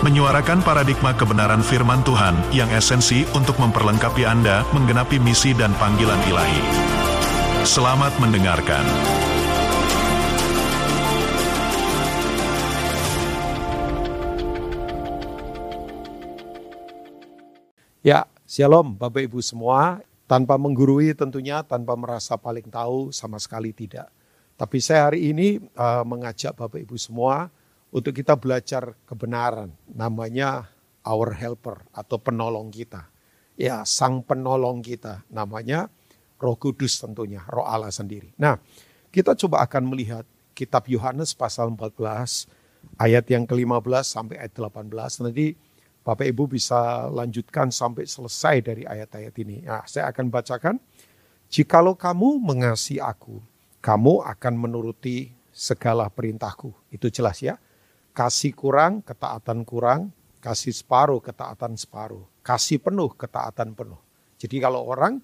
menyuarakan paradigma kebenaran firman Tuhan yang esensi untuk memperlengkapi Anda menggenapi misi dan panggilan ilahi. Selamat mendengarkan. Ya, Shalom Bapak Ibu semua. Tanpa menggurui tentunya, tanpa merasa paling tahu sama sekali tidak. Tapi saya hari ini uh, mengajak Bapak Ibu semua untuk kita belajar kebenaran. Namanya our helper atau penolong kita. Ya, sang penolong kita. Namanya Roh Kudus tentunya, Roh Allah sendiri. Nah, kita coba akan melihat kitab Yohanes pasal 14 ayat yang ke-15 sampai ayat 18. Nanti Bapak Ibu bisa lanjutkan sampai selesai dari ayat-ayat ini. Nah, saya akan bacakan. Jikalau kamu mengasihi aku, kamu akan menuruti segala perintahku. Itu jelas ya. Kasih kurang, ketaatan kurang. Kasih separuh, ketaatan separuh. Kasih penuh, ketaatan penuh. Jadi kalau orang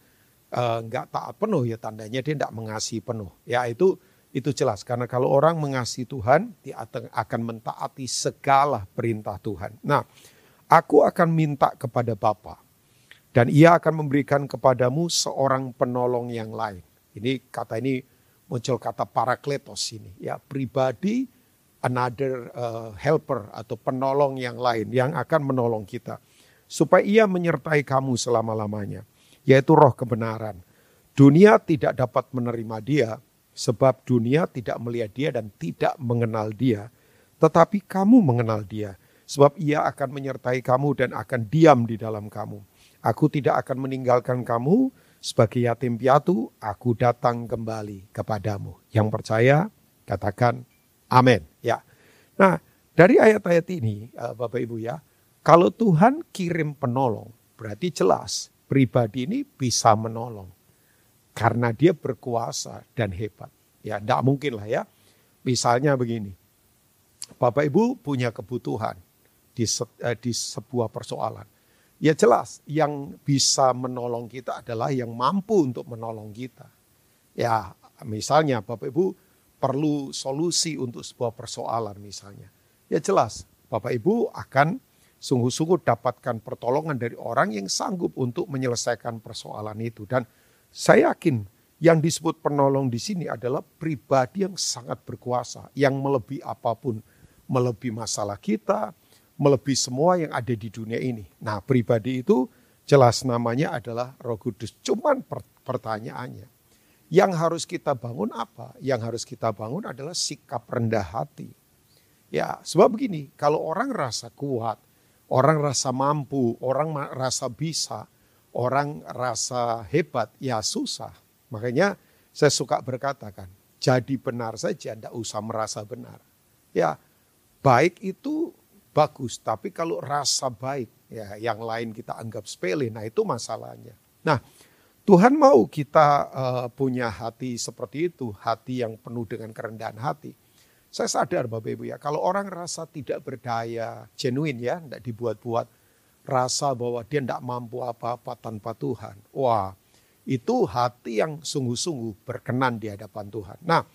uh, nggak taat penuh ya tandanya dia tidak mengasihi penuh. Ya itu itu jelas karena kalau orang mengasihi Tuhan dia akan mentaati segala perintah Tuhan. Nah, aku akan minta kepada Bapa dan ia akan memberikan kepadamu seorang penolong yang lain. Ini kata ini muncul kata parakletos ini ya pribadi another uh, helper atau penolong yang lain yang akan menolong kita supaya ia menyertai kamu selama-lamanya yaitu roh kebenaran. Dunia tidak dapat menerima dia sebab dunia tidak melihat dia dan tidak mengenal dia. Tetapi kamu mengenal dia sebab ia akan menyertai kamu dan akan diam di dalam kamu. Aku tidak akan meninggalkan kamu sebagai yatim piatu, aku datang kembali kepadamu. Yang percaya, katakan amin. Nah, dari ayat-ayat ini, eh, Bapak Ibu ya, kalau Tuhan kirim penolong, berarti jelas pribadi ini bisa menolong. Karena dia berkuasa dan hebat. Ya, tidak mungkin lah ya. Misalnya begini, Bapak Ibu punya kebutuhan di, eh, di sebuah persoalan. Ya jelas, yang bisa menolong kita adalah yang mampu untuk menolong kita. Ya, misalnya Bapak Ibu perlu solusi untuk sebuah persoalan misalnya. Ya jelas, Bapak Ibu akan sungguh-sungguh dapatkan pertolongan dari orang yang sanggup untuk menyelesaikan persoalan itu. Dan saya yakin yang disebut penolong di sini adalah pribadi yang sangat berkuasa, yang melebihi apa pun, melebihi masalah kita, melebihi semua yang ada di dunia ini. Nah, pribadi itu jelas namanya adalah Roh Kudus. Cuman pertanyaannya, yang harus kita bangun apa? Yang harus kita bangun adalah sikap rendah hati. Ya, sebab begini, kalau orang rasa kuat, orang rasa mampu, orang rasa bisa, orang rasa hebat, ya susah. Makanya saya suka berkata kan, jadi benar saja, tidak usah merasa benar. Ya, baik itu bagus, tapi kalau rasa baik, ya yang lain kita anggap sepele, nah itu masalahnya. Nah, Tuhan mau kita uh, punya hati seperti itu, hati yang penuh dengan kerendahan hati. Saya sadar Bapak Ibu ya, kalau orang rasa tidak berdaya, genuine ya, tidak dibuat-buat, rasa bahwa dia tidak mampu apa-apa tanpa Tuhan. Wah, itu hati yang sungguh-sungguh berkenan di hadapan Tuhan. Nah,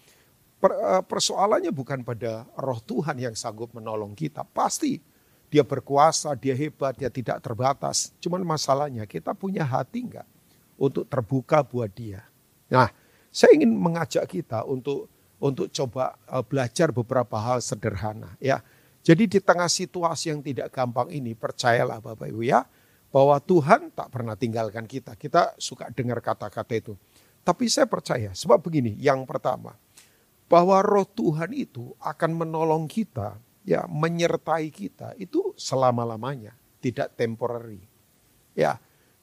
Eh, persoalannya bukan pada roh Tuhan yang sanggup menolong kita. Pasti dia berkuasa, dia hebat, dia tidak terbatas. Cuman masalahnya kita punya hati enggak untuk terbuka buat dia. Nah, saya ingin mengajak kita untuk untuk coba eh, belajar beberapa hal sederhana ya. Jadi di tengah situasi yang tidak gampang ini percayalah Bapak Ibu ya bahwa Tuhan tak pernah tinggalkan kita. Kita suka dengar kata-kata itu. Tapi saya percaya sebab begini, yang pertama, bahwa roh Tuhan itu akan menolong kita, ya menyertai kita itu selama-lamanya, tidak temporary. Ya.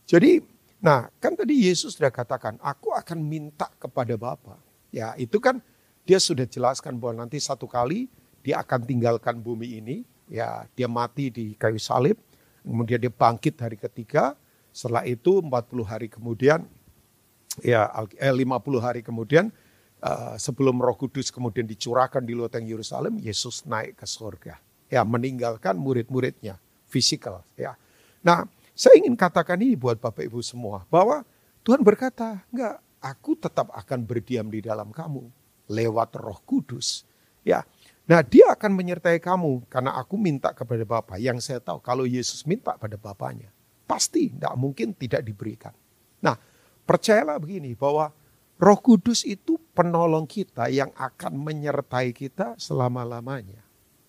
Jadi, nah kan tadi Yesus sudah katakan, aku akan minta kepada Bapa. Ya, itu kan dia sudah jelaskan bahwa nanti satu kali dia akan tinggalkan bumi ini, ya, dia mati di kayu salib, kemudian dia bangkit hari ketiga, setelah itu 40 hari kemudian ya eh, 50 hari kemudian uh, sebelum Roh Kudus kemudian dicurahkan di loteng Yerusalem, Yesus naik ke surga. Ya, meninggalkan murid-muridnya, fisikal, ya. Nah, saya ingin katakan ini buat Bapak Ibu semua bahwa Tuhan berkata, "Enggak, aku tetap akan berdiam di dalam kamu lewat Roh Kudus." Ya. Nah, dia akan menyertai kamu karena aku minta kepada Bapa. Yang saya tahu kalau Yesus minta pada Bapaknya, pasti tidak mungkin tidak diberikan. Nah, percayalah begini bahwa Roh Kudus itu penolong kita yang akan menyertai kita selama-lamanya.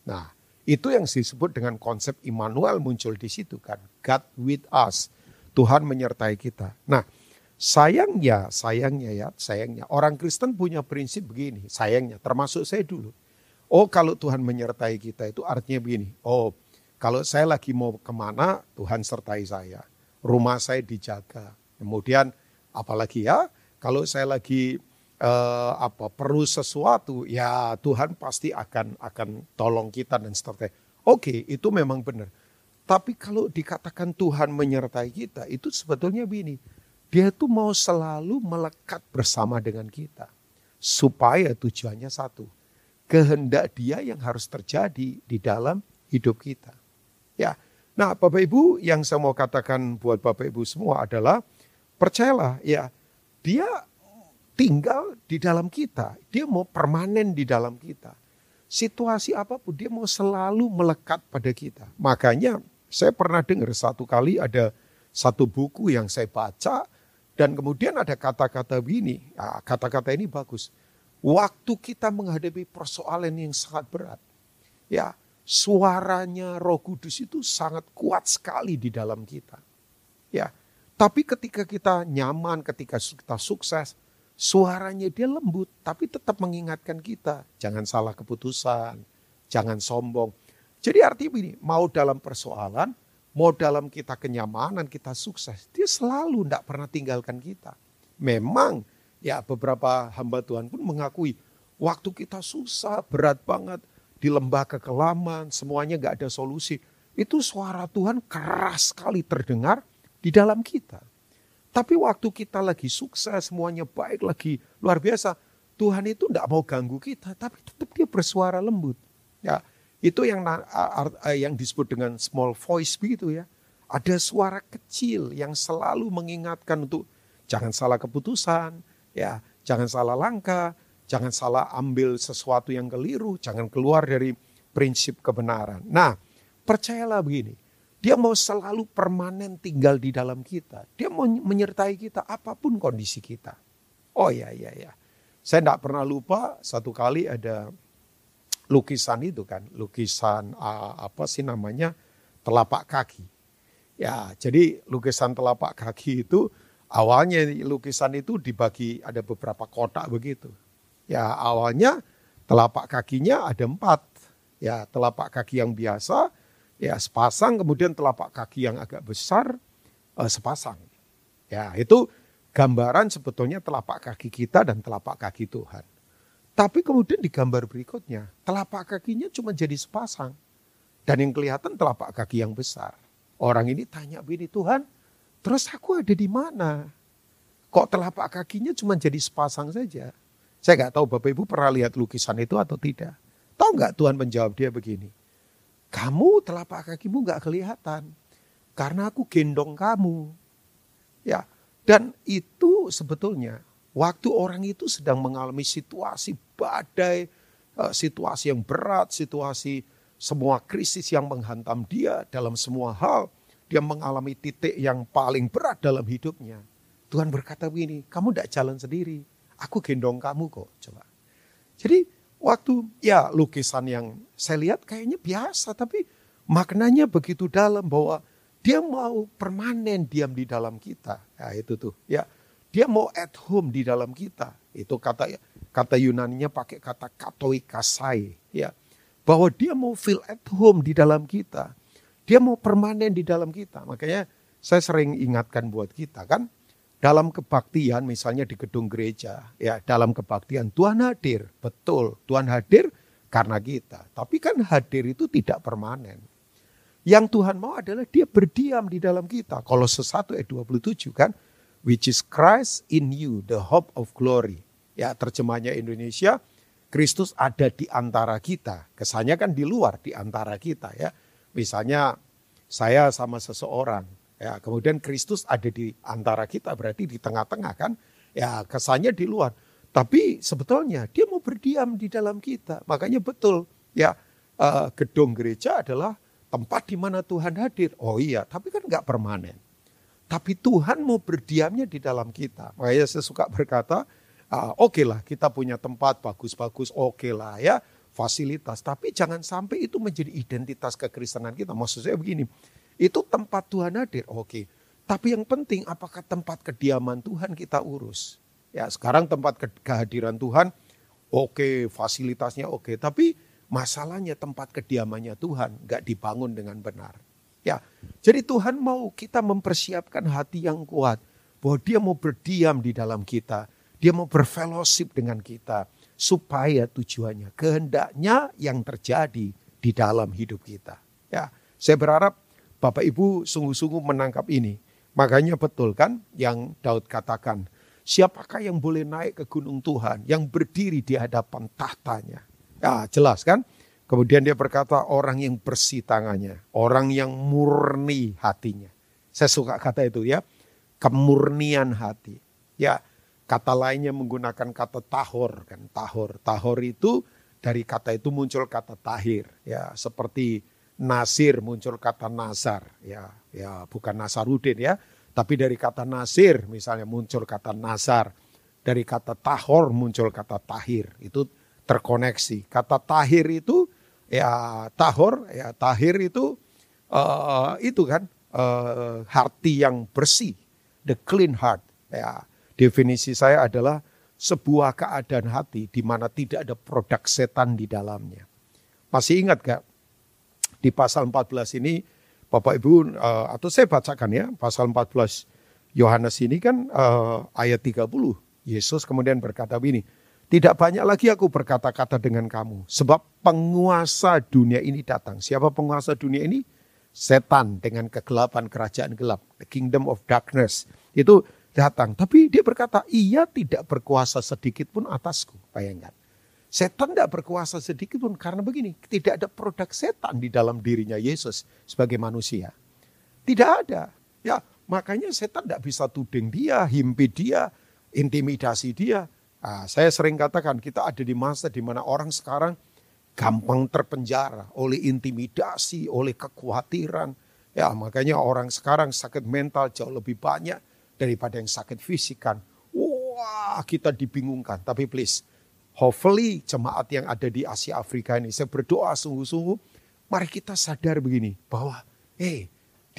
Nah, itu yang disebut dengan konsep Immanuel muncul di situ kan. God with us. Tuhan menyertai kita. Nah, sayangnya, sayangnya ya, sayangnya orang Kristen punya prinsip begini, sayangnya termasuk saya dulu. Oh, kalau Tuhan menyertai kita itu artinya begini. Oh, kalau saya lagi mau ke mana, Tuhan sertai saya. Rumah saya dijaga. Kemudian apalagi ya, kalau saya lagi uh, apa perlu sesuatu, ya Tuhan pasti akan akan tolong kita dan seterusnya. Oke, itu memang benar. Tapi kalau dikatakan Tuhan menyertai kita, itu sebetulnya begini. Dia itu mau selalu melekat bersama dengan kita. Supaya tujuannya satu. Kehendak dia yang harus terjadi di dalam hidup kita. Ya, Nah Bapak Ibu yang saya mau katakan buat Bapak Ibu semua adalah percayalah ya dia tinggal di dalam kita. Dia mau permanen di dalam kita. Situasi apa pun dia mau selalu melekat pada kita. Makanya saya pernah dengar satu kali ada satu buku yang saya baca dan kemudian ada kata-kata begini. Nah, kata-kata ini bagus. Waktu kita menghadapi persoalan yang sangat berat. Ya, suaranya Roh Kudus itu sangat kuat sekali di dalam kita. Ya, tapi ketika kita nyaman, ketika kita sukses, suaranya dia lembut, tapi tetap mengingatkan kita. Jangan salah keputusan, jangan sombong. Jadi artinya begini, mau dalam persoalan, mau dalam kita kenyamanan, kita sukses, dia selalu tidak pernah tinggalkan kita. Memang ya beberapa hamba Tuhan pun mengakui, waktu kita susah, berat banget, di lembah kekelaman, semuanya gak ada solusi. Itu suara Tuhan keras sekali terdengar, di dalam kita. Tapi waktu kita lagi sukses, semuanya baik lagi, luar biasa. Tuhan itu tidak mau ganggu kita, tapi tetap dia bersuara lembut. Ya, itu yang yang disebut dengan small voice begitu ya. Ada suara kecil yang selalu mengingatkan untuk jangan salah keputusan, ya, jangan salah langkah, jangan salah ambil sesuatu yang keliru, jangan keluar dari prinsip kebenaran. Nah, percayalah begini, dia mau selalu permanen tinggal di dalam kita. Dia mau menyertai kita apa pun kondisi kita. Oh ya, ya, ya. Saya tidak pernah lupa satu kali ada lukisan itu kan. Lukisan uh, apa sih namanya telapak kaki. Ya, jadi lukisan telapak kaki itu awalnya lukisan itu dibagi ada beberapa kotak begitu. Ya awalnya telapak kakinya ada empat. Ya telapak kaki yang biasa, ya sepasang kemudian telapak kaki yang agak besar uh, sepasang. Ya, itu gambaran sebetulnya telapak kaki kita dan telapak kaki Tuhan. Tapi kemudian di gambar berikutnya, telapak kakinya cuma jadi sepasang. Dan yang kelihatan telapak kaki yang besar. Orang ini tanya begini, Tuhan, terus aku ada di mana? Kok telapak kakinya cuma jadi sepasang saja? Saya nggak tahu Bapak Ibu pernah lihat lukisan itu atau tidak. Tahu nggak Tuhan menjawab dia begini, kamu telapak kakimu nggak kelihatan karena aku gendong kamu. Ya, dan itu sebetulnya waktu orang itu sedang mengalami situasi badai, eh, situasi yang berat, situasi semua krisis yang menghantam dia dalam semua hal, dia mengalami titik yang paling berat dalam hidupnya. Tuhan berkata begini, kamu tidak jalan sendiri, aku gendong kamu kok. Coba. Jadi waktu ya lukisan yang saya lihat kayaknya biasa tapi maknanya begitu dalam bahwa dia mau permanen diam di dalam kita. Ya itu tuh. Ya, dia mau at home di dalam kita. Itu kata kata Yunaninya pakai kata katoikasai, ya. Bahwa dia mau feel at home di dalam kita. Dia mau permanen di dalam kita. Makanya saya sering ingatkan buat kita kan, dalam kebaktian misalnya di gedung gereja, ya dalam kebaktian Tuhan hadir, betul Tuhan hadir karena kita. Tapi kan hadir itu tidak permanen. Yang Tuhan mau adalah dia berdiam di dalam kita. Kalau sesuatu ayat 27 kan, which is Christ in you, the hope of glory. Ya, terjemahnya Indonesia, Kristus ada di antara kita. Kesannya kan di luar, di antara kita ya. Misalnya saya sama seseorang, ya kemudian Kristus ada di antara kita, berarti di tengah-tengah kan. Ya kesannya di luar. Tapi sebetulnya dia mau berdiam di dalam kita. Makanya betul ya uh, gedung gereja adalah tempat di mana Tuhan hadir. Oh iya, tapi kan nggak permanen. Tapi Tuhan mau berdiamnya di dalam kita. Makanya saya suka berkata, uh, oke okay lah kita punya tempat bagus-bagus, oke okay lah ya fasilitas. Tapi jangan sampai itu menjadi identitas kekristenan kita. Maksud saya begini, itu tempat Tuhan hadir, oke. Tapi yang penting apakah tempat kediaman Tuhan kita urus. Ya sekarang tempat ke kehadiran Tuhan, oke fasilitasnya oke. Tapi masalahnya tempat kediamannya Tuhan gak dibangun dengan benar. Ya, jadi Tuhan mau kita mempersiapkan hati yang kuat bahwa Dia mau berdiam di dalam kita, dia mau berfellowship dengan kita supaya tujuannya, kehendaknya yang terjadi di dalam hidup kita. Ya, saya berharap Bapak Ibu sungguh-sungguh menangkap ini. Makanya betul kan yang Daud katakan, siapakah yang boleh naik ke gunung Tuhan, yang berdiri di hadapan tahtanya. Ya jelas kan? Kemudian dia berkata orang yang bersih tangannya, orang yang murni hatinya. Saya suka kata itu ya, kemurnian hati. Ya, Kata lainnya menggunakan kata tahor kan, tahor. Tahor itu dari kata itu muncul kata tahir ya, seperti nasir muncul kata nasar ya, ya bukan nasarudin ya, tapi dari kata nasir misalnya muncul kata nasar. Dari kata tahor muncul kata tahir. Itu terkoneksi. Kata tahir itu ya tahor ya tahir itu uh, itu kan uh, hati yang bersih, the clean heart ya Definisi saya adalah sebuah keadaan hati di mana tidak ada produk setan di dalamnya. Masih ingat gak? Di pasal 14 ini Bapak Ibu uh, atau saya bacakan ya pasal 14 Yohanes ini kan uh, ayat 30. Yesus kemudian berkata begini, tidak banyak lagi aku berkata-kata dengan kamu sebab penguasa dunia ini datang. Siapa penguasa dunia ini? Setan dengan kegelapan kerajaan gelap, the kingdom of darkness. Itu datang. Tapi dia berkata, ia tidak berkuasa sedikit pun atasku. Bayangkan. Setan tidak berkuasa sedikit pun karena begini, tidak ada produk setan di dalam dirinya Yesus sebagai manusia. Tidak ada. Ya, makanya setan tidak bisa tuding dia, himpit dia, intimidasi dia. Nah, saya sering katakan kita ada di masa di mana orang sekarang gampang terpenjara oleh intimidasi, oleh kekhawatiran. Ya, makanya orang sekarang sakit mental jauh lebih banyak daripada yang sakit fisikan. Wah, kita dibingungkan. Tapi please, hopefully jemaat yang ada di Asia Afrika ini, saya berdoa sungguh-sungguh, mari kita sadar begini, bahwa eh, hey,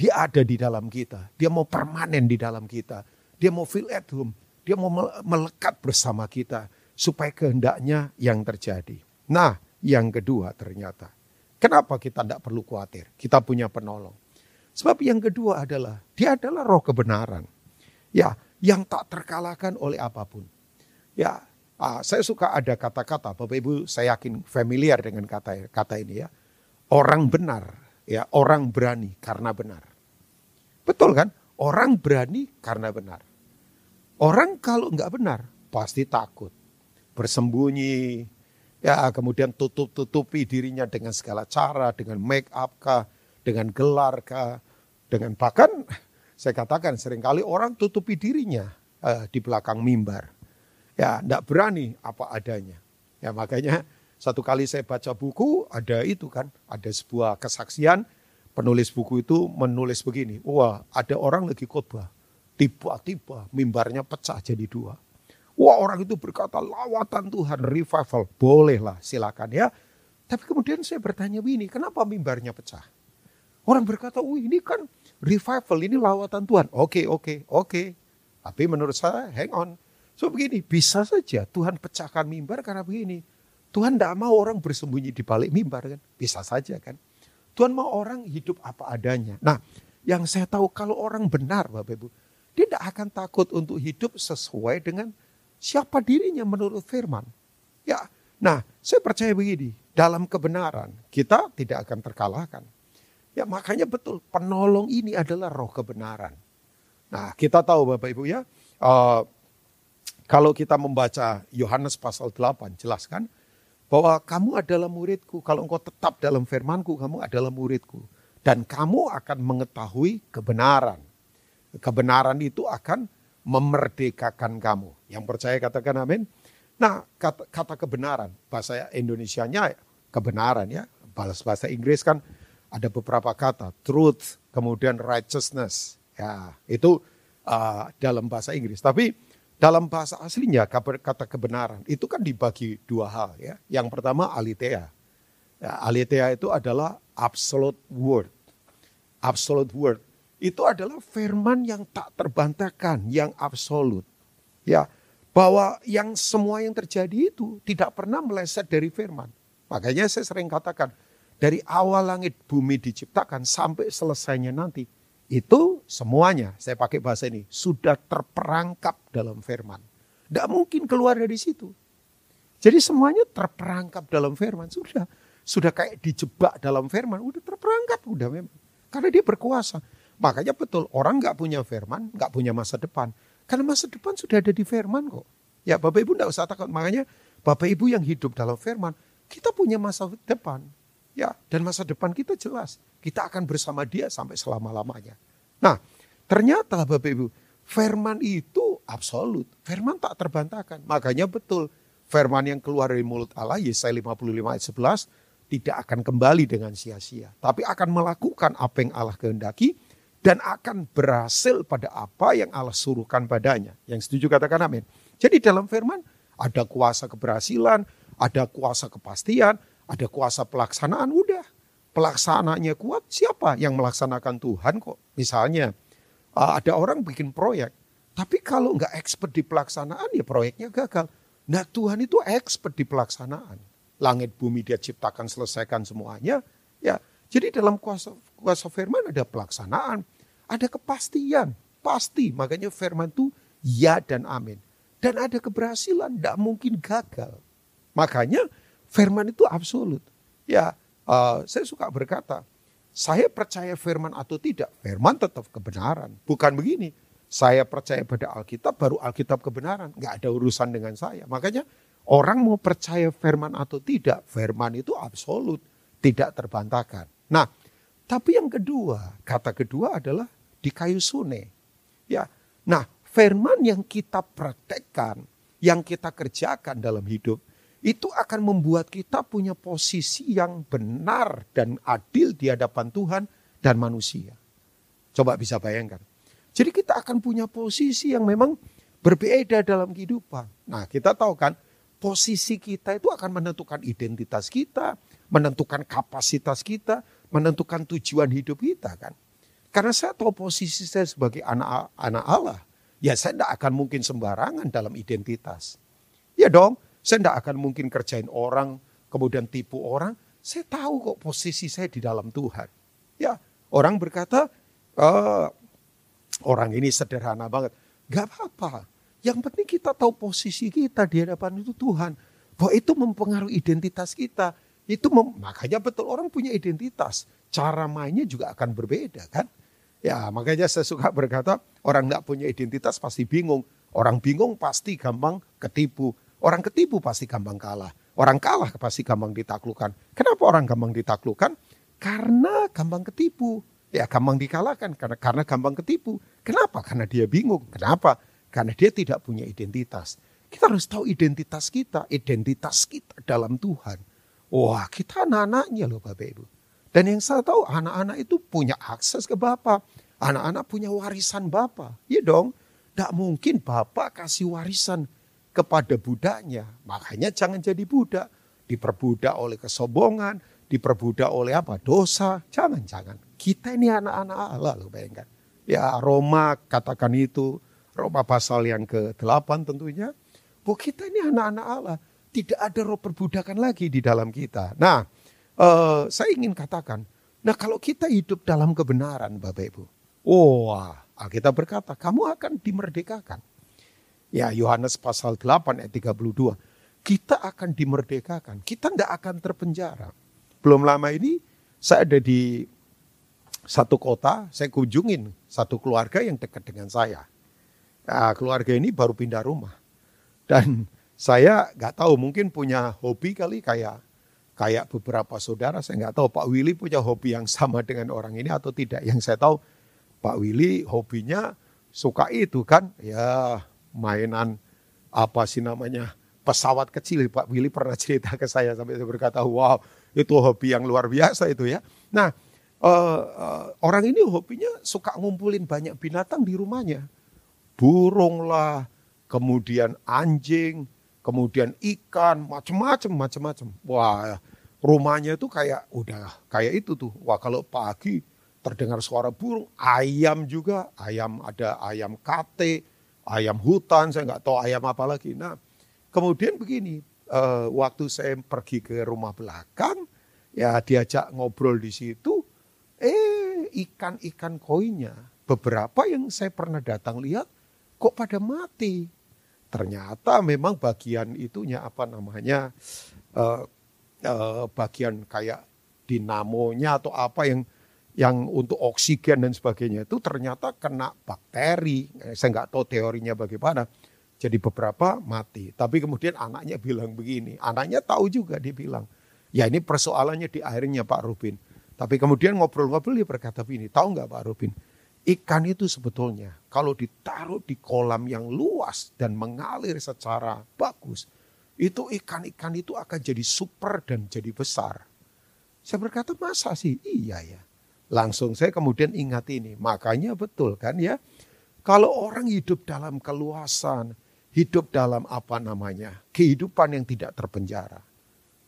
dia ada di dalam kita. Dia mau permanen di dalam kita. Dia mau feel at home. Dia mau melekat bersama kita. Supaya kehendaknya yang terjadi. Nah, yang kedua ternyata. Kenapa kita tidak perlu khawatir? Kita punya penolong. Sebab yang kedua adalah, dia adalah roh kebenaran. Ya, yang tak terkalahkan oleh apa pun. Ya, ah, saya suka ada kata-kata, Bapak Ibu saya yakin familiar dengan kata kata ini ya. Orang benar, ya orang berani karena benar. Betul kan? Orang berani karena benar. Orang kalau nggak benar pasti takut, bersembunyi, ya kemudian tutup-tutupi dirinya dengan segala cara, dengan make up kah, dengan gelar kah, dengan bahkan saya katakan sering kali orang tutupi dirinya uh, di belakang mimbar. Ya, tidak berani apa adanya. Ya, makanya satu kali saya baca buku, ada itu kan, ada sebuah kesaksian, penulis buku itu menulis begini, wah ada orang lagi khotbah, tiba-tiba mimbarnya pecah jadi dua. Wah orang itu berkata lawatan Tuhan, revival, bolehlah silakan ya. Tapi kemudian saya bertanya begini, kenapa mimbarnya pecah? Orang berkata, wih ini kan revival, ini lawatan Tuhan. Oke, oke, oke. Tapi menurut saya, hang on. So begini, bisa saja Tuhan pecahkan mimbar karena begini. Tuhan tidak mau orang bersembunyi di balik mimbar kan. Bisa saja kan. Tuhan mau orang hidup apa adanya. Nah, yang saya tahu kalau orang benar Bapak Ibu, dia tidak akan takut untuk hidup sesuai dengan siapa dirinya menurut firman. Ya, nah saya percaya begini, dalam kebenaran kita tidak akan terkalahkan. Ya makanya betul, penolong ini adalah roh kebenaran. Nah, kita tahu Bapak Ibu ya, uh, kalau kita membaca Yohanes pasal 8, jelaskan bahwa kamu adalah muridku. Kalau engkau tetap dalam firmanku, kamu adalah muridku. Dan kamu akan mengetahui kebenaran. Kebenaran itu akan memerdekakan kamu. Yang percaya katakan amin. Nah, kata, kata kebenaran, bahasa Indonesianya kebenaran ya. Balas bahasa Inggris kan ada beberapa kata, truth, kemudian righteousness. Ya, itu uh, dalam bahasa Inggris. Tapi dalam bahasa aslinya kata kebenaran itu kan dibagi dua hal ya. Yang pertama aletheia. Ya, aletheia itu adalah absolute word. Absolute word itu adalah firman yang tak terbantahkan, yang absolut. Ya, bahwa yang semua yang terjadi itu tidak pernah meleset dari firman. Makanya saya sering katakan, dari awal langit bumi diciptakan sampai selesainya nanti, itu semuanya, saya pakai bahasa ini, sudah terperangkap dalam firman. Tidak mungkin keluar dari situ. Jadi semuanya terperangkap dalam firman. Sudah sudah kayak dijebak dalam firman. Udah terperangkap, udah memang. Karena dia berkuasa. Makanya betul, orang nggak punya firman, nggak punya masa depan. Karena masa depan sudah ada di firman kok. Ya Bapak Ibu nggak usah takut. Makanya Bapak Ibu yang hidup dalam firman, kita punya masa depan. Ya, dan masa depan kita jelas. Kita akan bersama dia sampai selama-lamanya. Nah, ternyata Bapak Ibu, firman itu absolut. Firman tak terbantahkan. Makanya betul, firman yang keluar dari mulut Allah, Yesaya 55 ayat 11, tidak akan kembali dengan sia-sia. Tapi akan melakukan apa yang Allah kehendaki dan akan berhasil pada apa yang Allah suruhkan padanya. Yang setuju katakan amin. Jadi dalam firman ada kuasa keberhasilan, ada kuasa kepastian, ada kuasa pelaksanaan, udah. Pelaksanaannya kuat, siapa yang melaksanakan Tuhan kok? Misalnya, uh, ada orang bikin proyek, tapi kalau nggak expert di pelaksanaan ya proyeknya gagal. Nah Tuhan itu expert di pelaksanaan. Langit bumi dia ciptakan selesaikan semuanya. Ya, jadi dalam kuasa kuasa firman ada pelaksanaan, ada kepastian, pasti. Makanya firman itu ya dan amin. Dan ada keberhasilan, tidak mungkin gagal. Makanya Firman itu absolut. Ya, uh, saya suka berkata, saya percaya firman atau tidak, firman tetap kebenaran. Bukan begini, saya percaya pada Alkitab, baru Alkitab kebenaran. Nggak ada urusan dengan saya. Makanya orang mau percaya firman atau tidak, firman itu absolut, tidak terbantahkan. Nah, tapi yang kedua, kata kedua adalah di kayu sune. Ya, nah firman yang kita praktekkan, yang kita kerjakan dalam hidup, itu akan membuat kita punya posisi yang benar dan adil di hadapan Tuhan dan manusia. Coba bisa bayangkan. Jadi kita akan punya posisi yang memang berbeda dalam kehidupan. Nah kita tahu kan posisi kita itu akan menentukan identitas kita, menentukan kapasitas kita, menentukan tujuan hidup kita kan. Karena saya tahu posisi saya sebagai anak anak Allah, ya saya tidak akan mungkin sembarangan dalam identitas. Ya dong, saya tidak akan mungkin kerjain orang, kemudian tipu orang. Saya tahu kok posisi saya di dalam Tuhan. Ya, orang berkata, e, orang ini sederhana banget. Gak apa-apa. Yang penting kita tahu posisi kita di hadapan itu Tuhan. Bahwa itu mempengaruhi identitas kita. Itu mem makanya betul orang punya identitas. Cara mainnya juga akan berbeda kan. Ya makanya saya suka berkata orang tidak punya identitas pasti bingung. Orang bingung pasti gampang ketipu. Orang ketipu pasti gampang kalah. Orang kalah pasti gampang ditaklukkan. Kenapa orang gampang ditaklukkan? Karena gampang ketipu. Ya gampang dikalahkan karena karena gampang ketipu. Kenapa? Karena dia bingung. Kenapa? Karena dia tidak punya identitas. Kita harus tahu identitas kita, identitas kita dalam Tuhan. Wah, kita anak-anaknya loh Bapak Ibu. Dan yang saya tahu anak-anak itu punya akses ke Bapak. Anak-anak punya warisan Bapak. Iya dong. Tidak mungkin Bapak kasih warisan kepada budaknya. Makanya jangan jadi budak. Diperbudak oleh kesombongan, diperbudak oleh apa? Dosa. Jangan-jangan. Kita ini anak-anak Allah loh bayangkan. Ya Roma katakan itu. Roma pasal yang ke-8 tentunya. Bahwa kita ini anak-anak Allah. Tidak ada roh perbudakan lagi di dalam kita. Nah, uh, saya ingin katakan. Nah kalau kita hidup dalam kebenaran Bapak Ibu. Wah, oh, Alkitab berkata kamu akan dimerdekakan. Ya Yohanes pasal 8 ayat 32. Kita akan dimerdekakan. Kita tidak akan terpenjara. Belum lama ini saya ada di satu kota, saya kunjungin satu keluarga yang dekat dengan saya. Nah, keluarga ini baru pindah rumah. Dan saya nggak tahu mungkin punya hobi kali kayak kayak beberapa saudara. Saya nggak tahu Pak Willy punya hobi yang sama dengan orang ini atau tidak. Yang saya tahu Pak Willy hobinya suka itu kan ya mainan apa sih namanya pesawat kecil Pak Willy pernah cerita ke saya sampai saya berkata wow itu hobi yang luar biasa itu ya. Nah uh, uh, orang ini hobinya suka ngumpulin banyak binatang di rumahnya. Burung lah, kemudian anjing, kemudian ikan, macam-macam, macam-macam. Wah, rumahnya itu kayak udah kayak itu tuh. Wah, kalau pagi terdengar suara burung, ayam juga, ayam ada ayam kate, ayam hutan, saya nggak tahu ayam apa lagi. Nah, kemudian begini, uh, waktu saya pergi ke rumah belakang, ya diajak ngobrol di situ, eh ikan-ikan koinnya beberapa yang saya pernah datang lihat kok pada mati. Ternyata memang bagian itunya apa namanya uh, uh, bagian kayak dinamonya atau apa yang yang untuk oksigen dan sebagainya itu ternyata kena bakteri. Saya nggak tahu teorinya bagaimana. Jadi beberapa mati. Tapi kemudian anaknya bilang begini. Anaknya tahu juga dia bilang. Ya ini persoalannya di akhirnya Pak Rubin. Tapi kemudian ngobrol-ngobrol dia berkata begini. Tahu nggak Pak Rubin? Ikan itu sebetulnya kalau ditaruh di kolam yang luas dan mengalir secara bagus. Itu ikan-ikan itu akan jadi super dan jadi besar. Saya berkata masa sih? Iya ya. Langsung saya kemudian ingat ini. Makanya betul kan ya. Kalau orang hidup dalam keluasan, hidup dalam apa namanya, kehidupan yang tidak terpenjara.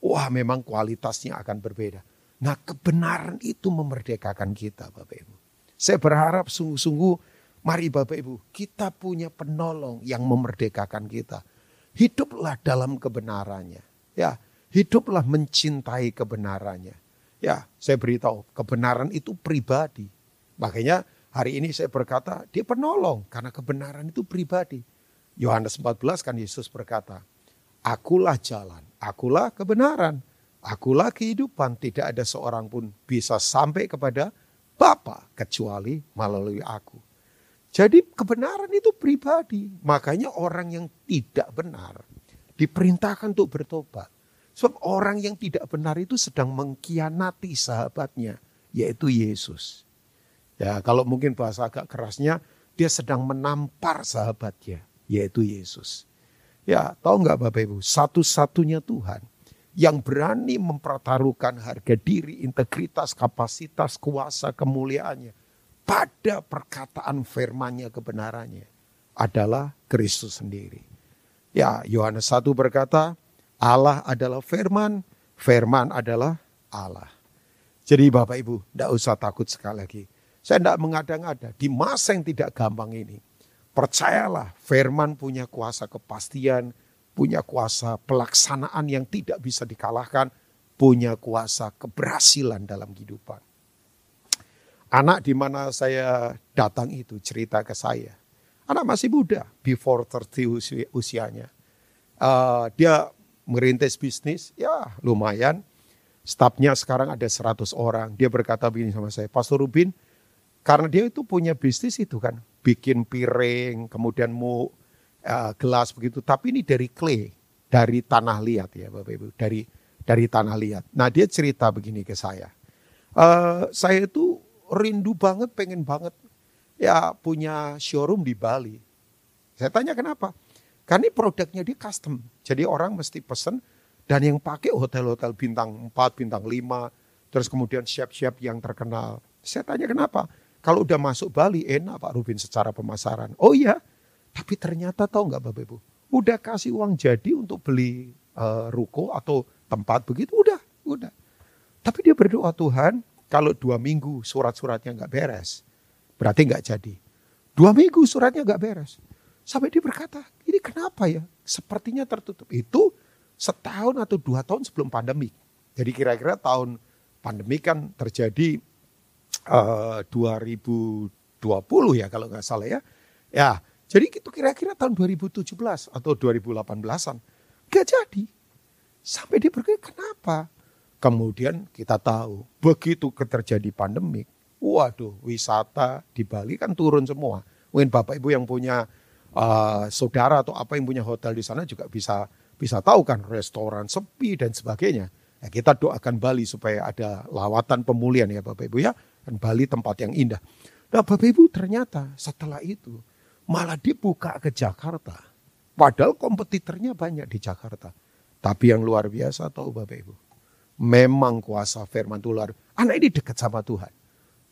Wah memang kualitasnya akan berbeda. Nah kebenaran itu memerdekakan kita Bapak Ibu. Saya berharap sungguh-sungguh mari Bapak Ibu kita punya penolong yang memerdekakan kita. Hiduplah dalam kebenarannya. Ya, hiduplah mencintai kebenarannya. Ya, saya beritahu, kebenaran itu pribadi. Makanya hari ini saya berkata, dia penolong karena kebenaran itu pribadi. Yohanes 14 kan Yesus berkata, Akulah jalan, akulah kebenaran, akulah kehidupan. Tidak ada seorang pun bisa sampai kepada Bapa kecuali melalui aku. Jadi kebenaran itu pribadi. Makanya orang yang tidak benar diperintahkan untuk bertobat. Sebab orang yang tidak benar itu sedang mengkhianati sahabatnya, yaitu Yesus. Ya, kalau mungkin bahasa agak kerasnya, dia sedang menampar sahabatnya, yaitu Yesus. Ya, tahu nggak Bapak Ibu, satu-satunya Tuhan yang berani mempertaruhkan harga diri, integritas, kapasitas, kuasa, kemuliaannya pada perkataan firmannya kebenarannya adalah Kristus sendiri. Ya, Yohanes 1 berkata, Allah adalah firman, firman adalah Allah. Jadi Bapak Ibu, tidak usah takut sekali lagi. Saya tidak mengada-ngada, di masa yang tidak gampang ini, percayalah firman punya kuasa kepastian, punya kuasa pelaksanaan yang tidak bisa dikalahkan, punya kuasa keberhasilan dalam kehidupan. Anak di mana saya datang itu cerita ke saya. Anak masih muda, before 30 usianya. Uh, dia merintis bisnis, ya lumayan. Stafnya sekarang ada 100 orang. Dia berkata begini sama saya, Pastor Rubin, karena dia itu punya bisnis itu kan, bikin piring, kemudian mau uh, gelas begitu. Tapi ini dari clay, dari tanah liat ya Bapak Ibu, dari dari tanah liat. Nah dia cerita begini ke saya, uh, saya itu rindu banget, pengen banget ya punya showroom di Bali. Saya tanya kenapa? Karena ini produknya dia custom. Jadi orang mesti pesen dan yang pakai hotel-hotel bintang 4, bintang 5, terus kemudian chef-chef yang terkenal. Saya tanya kenapa? Kalau udah masuk Bali enak Pak Rubin secara pemasaran. Oh iya, tapi ternyata tahu nggak Bapak Ibu? Udah kasih uang jadi untuk beli uh, ruko atau tempat begitu, udah, udah. Tapi dia berdoa Tuhan, kalau dua minggu surat-suratnya nggak beres, berarti nggak jadi. Dua minggu suratnya nggak beres. Sampai dia berkata, ini kenapa ya? Sepertinya tertutup. Itu setahun atau dua tahun sebelum pandemi. Jadi kira-kira tahun pandemi kan terjadi uh, eh, 2020 ya kalau nggak salah ya. Ya, jadi itu kira-kira tahun 2017 atau 2018-an. Gak jadi. Sampai dia berkata, kenapa? Kemudian kita tahu, begitu terjadi pandemi, waduh wisata di Bali kan turun semua. Mungkin Bapak Ibu yang punya uh, saudara atau apa yang punya hotel di sana juga bisa bisa tahu kan restoran sepi dan sebagainya. Ya, kita doakan Bali supaya ada lawatan pemulihan ya Bapak Ibu ya. Dan Bali tempat yang indah. Nah Bapak Ibu ternyata setelah itu malah dibuka ke Jakarta. Padahal kompetitornya banyak di Jakarta. Tapi yang luar biasa tahu Bapak Ibu. Memang kuasa firman Tuhan. Anak ini dekat sama Tuhan.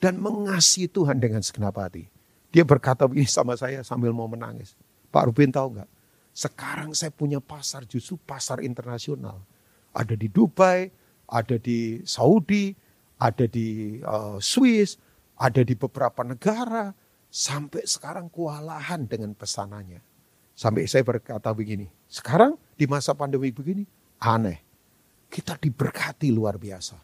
Dan mengasihi Tuhan dengan segenap hati. Dia berkata begini sama saya sambil mau menangis. Pak Rubin tahu nggak? Sekarang saya punya pasar justru pasar internasional. Ada di Dubai, ada di Saudi, ada di uh, Swiss, ada di beberapa negara, sampai sekarang kewalahan dengan pesanannya. Sampai saya berkata begini, sekarang di masa pandemi begini, aneh. Kita diberkati luar biasa.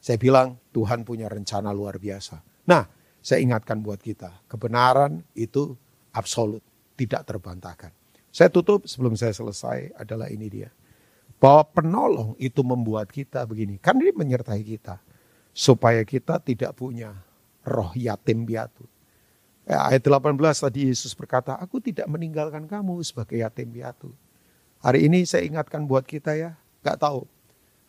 Saya bilang Tuhan punya rencana luar biasa. Nah, saya ingatkan buat kita, kebenaran itu absolut, tidak terbantahkan. Saya tutup sebelum saya selesai adalah ini dia. Bahwa penolong itu membuat kita begini. Kan ini menyertai kita. Supaya kita tidak punya roh yatim piatu. Ya, ayat 18 tadi Yesus berkata, aku tidak meninggalkan kamu sebagai yatim piatu. Hari ini saya ingatkan buat kita ya, gak tahu.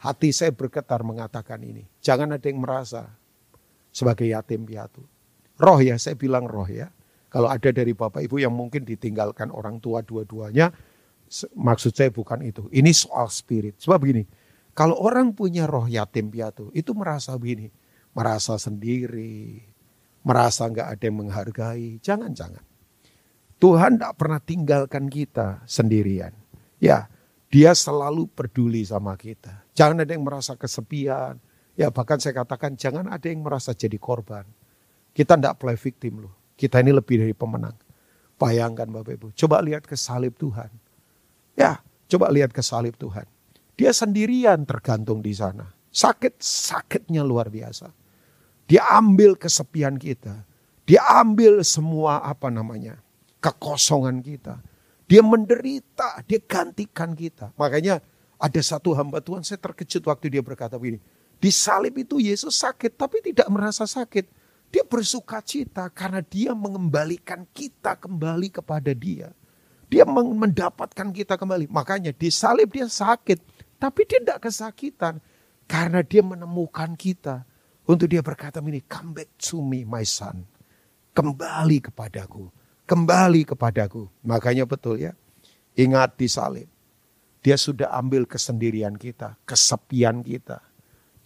Hati saya bergetar mengatakan ini. Jangan ada yang merasa sebagai yatim piatu. Roh ya, saya bilang roh ya. Kalau ada dari Bapak Ibu yang mungkin ditinggalkan orang tua dua-duanya, maksud saya bukan itu. Ini soal spirit. Sebab begini, kalau orang punya roh yatim piatu, itu merasa begini merasa sendiri, merasa nggak ada yang menghargai. Jangan-jangan. Tuhan tidak pernah tinggalkan kita sendirian. Ya, dia selalu peduli sama kita. Jangan ada yang merasa kesepian. Ya bahkan saya katakan jangan ada yang merasa jadi korban. Kita tidak play victim loh. Kita ini lebih dari pemenang. Bayangkan Bapak Ibu. Coba lihat ke salib Tuhan. Ya, coba lihat ke salib Tuhan. Dia sendirian tergantung di sana. Sakit, sakitnya luar biasa. Dia ambil kesepian kita. Dia ambil semua apa namanya kekosongan kita. Dia menderita, dia gantikan kita. Makanya ada satu hamba Tuhan saya terkejut waktu dia berkata begini. Di salib itu Yesus sakit tapi tidak merasa sakit. Dia bersuka cita karena dia mengembalikan kita kembali kepada dia. Dia mendapatkan kita kembali. Makanya di salib dia sakit. Tapi dia tidak kesakitan. Karena dia menemukan kita. Untuk dia berkata ini, come back to me my son. Kembali kepadaku. Kembali kepadaku. Makanya betul ya. Ingat di salib. Dia sudah ambil kesendirian kita. Kesepian kita.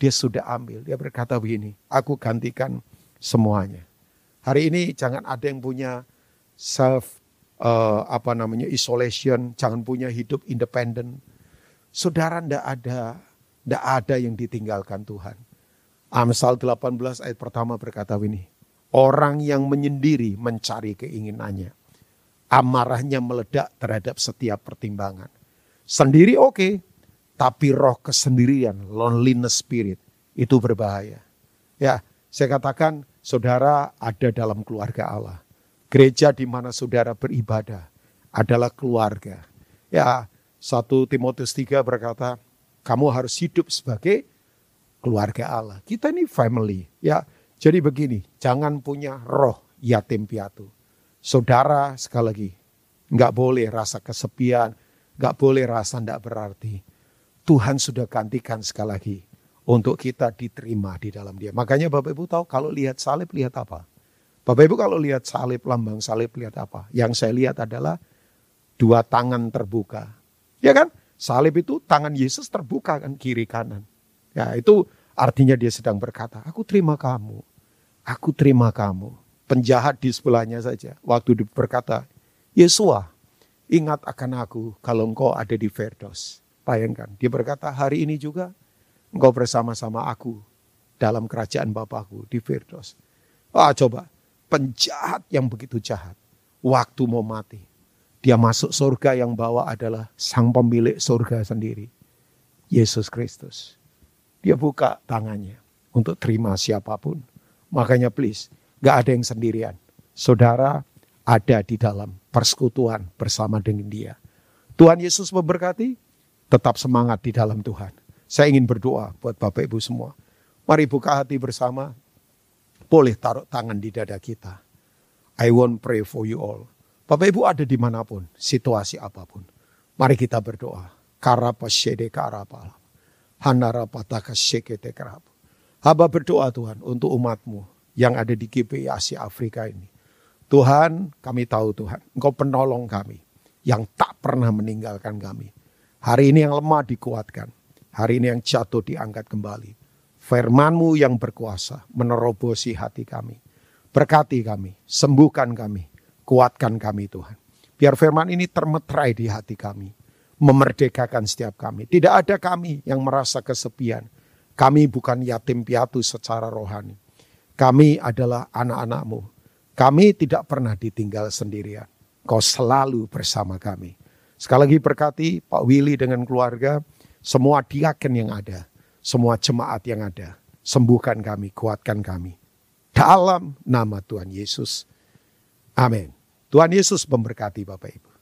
Dia sudah ambil. Dia berkata begini. Aku gantikan semuanya. Hari ini jangan ada yang punya self uh, apa namanya isolation, jangan punya hidup independen. Saudara ndak ada ndak ada yang ditinggalkan Tuhan. Amsal 18 ayat pertama berkata ini. Orang yang menyendiri mencari keinginannya. Amarahnya meledak terhadap setiap pertimbangan. Sendiri oke, okay, tapi roh kesendirian, loneliness spirit, itu berbahaya. Ya, saya katakan saudara ada dalam keluarga Allah. Gereja di mana saudara beribadah adalah keluarga. Ya, satu Timotius 3 berkata, kamu harus hidup sebagai keluarga Allah. Kita ini family, ya. Jadi begini, jangan punya roh yatim piatu. Saudara sekali lagi, nggak boleh rasa kesepian, nggak boleh rasa nggak berarti. Tuhan sudah gantikan sekali lagi untuk kita diterima di dalam dia. Makanya Bapak Ibu tahu kalau lihat salib lihat apa? Bapak Ibu kalau lihat salib, lambang salib lihat apa? Yang saya lihat adalah dua tangan terbuka. Ya kan? Salib itu tangan Yesus terbuka kan kiri kanan. Ya itu artinya dia sedang berkata, aku terima kamu, aku terima kamu. Penjahat di sebelahnya saja, waktu berkata, Yesua, ingat akan aku kalau engkau ada di Verdos. Bayangkan, dia berkata, hari ini juga engkau bersama-sama aku dalam kerajaan Bapakku di Firdos. Ah coba, penjahat yang begitu jahat, waktu mau mati, dia masuk surga yang bawa adalah sang pemilik surga sendiri, Yesus Kristus. Dia buka tangannya untuk terima siapa pun. Makanya please, gak ada yang sendirian. Saudara ada di dalam persekutuan bersama dengan dia. Tuhan Yesus memberkati, tetap semangat di dalam Tuhan. Saya ingin berdoa buat Bapak Ibu semua. Mari buka hati bersama. Boleh taruh tangan di dada kita. I want pray for you all. Bapak Ibu ada di mana pun, situasi apa pun. Mari kita berdoa. Karapa syede karapa. Hanarapa taka syekete karapa. Haba berdoa Tuhan untuk umatmu yang ada di GPI Asia Afrika ini. Tuhan kami tahu Tuhan, Engkau penolong kami yang tak pernah meninggalkan kami. Hari ini yang lemah dikuatkan. Hari ini yang jatuh diangkat kembali. Firmanmu yang berkuasa menerobosi hati kami. Berkati kami, sembuhkan kami, kuatkan kami Tuhan. Biar firman ini termetrai di hati kami. Memerdekakan setiap kami. Tidak ada kami yang merasa kesepian kami bukan yatim piatu secara rohani. Kami adalah anak-anakmu. Kami tidak pernah ditinggal sendirian. Kau selalu bersama kami. Sekali lagi berkati Pak Willy dengan keluarga, semua diaken yang ada, semua jemaat yang ada. Sembuhkan kami, kuatkan kami. Dalam nama Tuhan Yesus. Amin. Tuhan Yesus memberkati Bapak Ibu.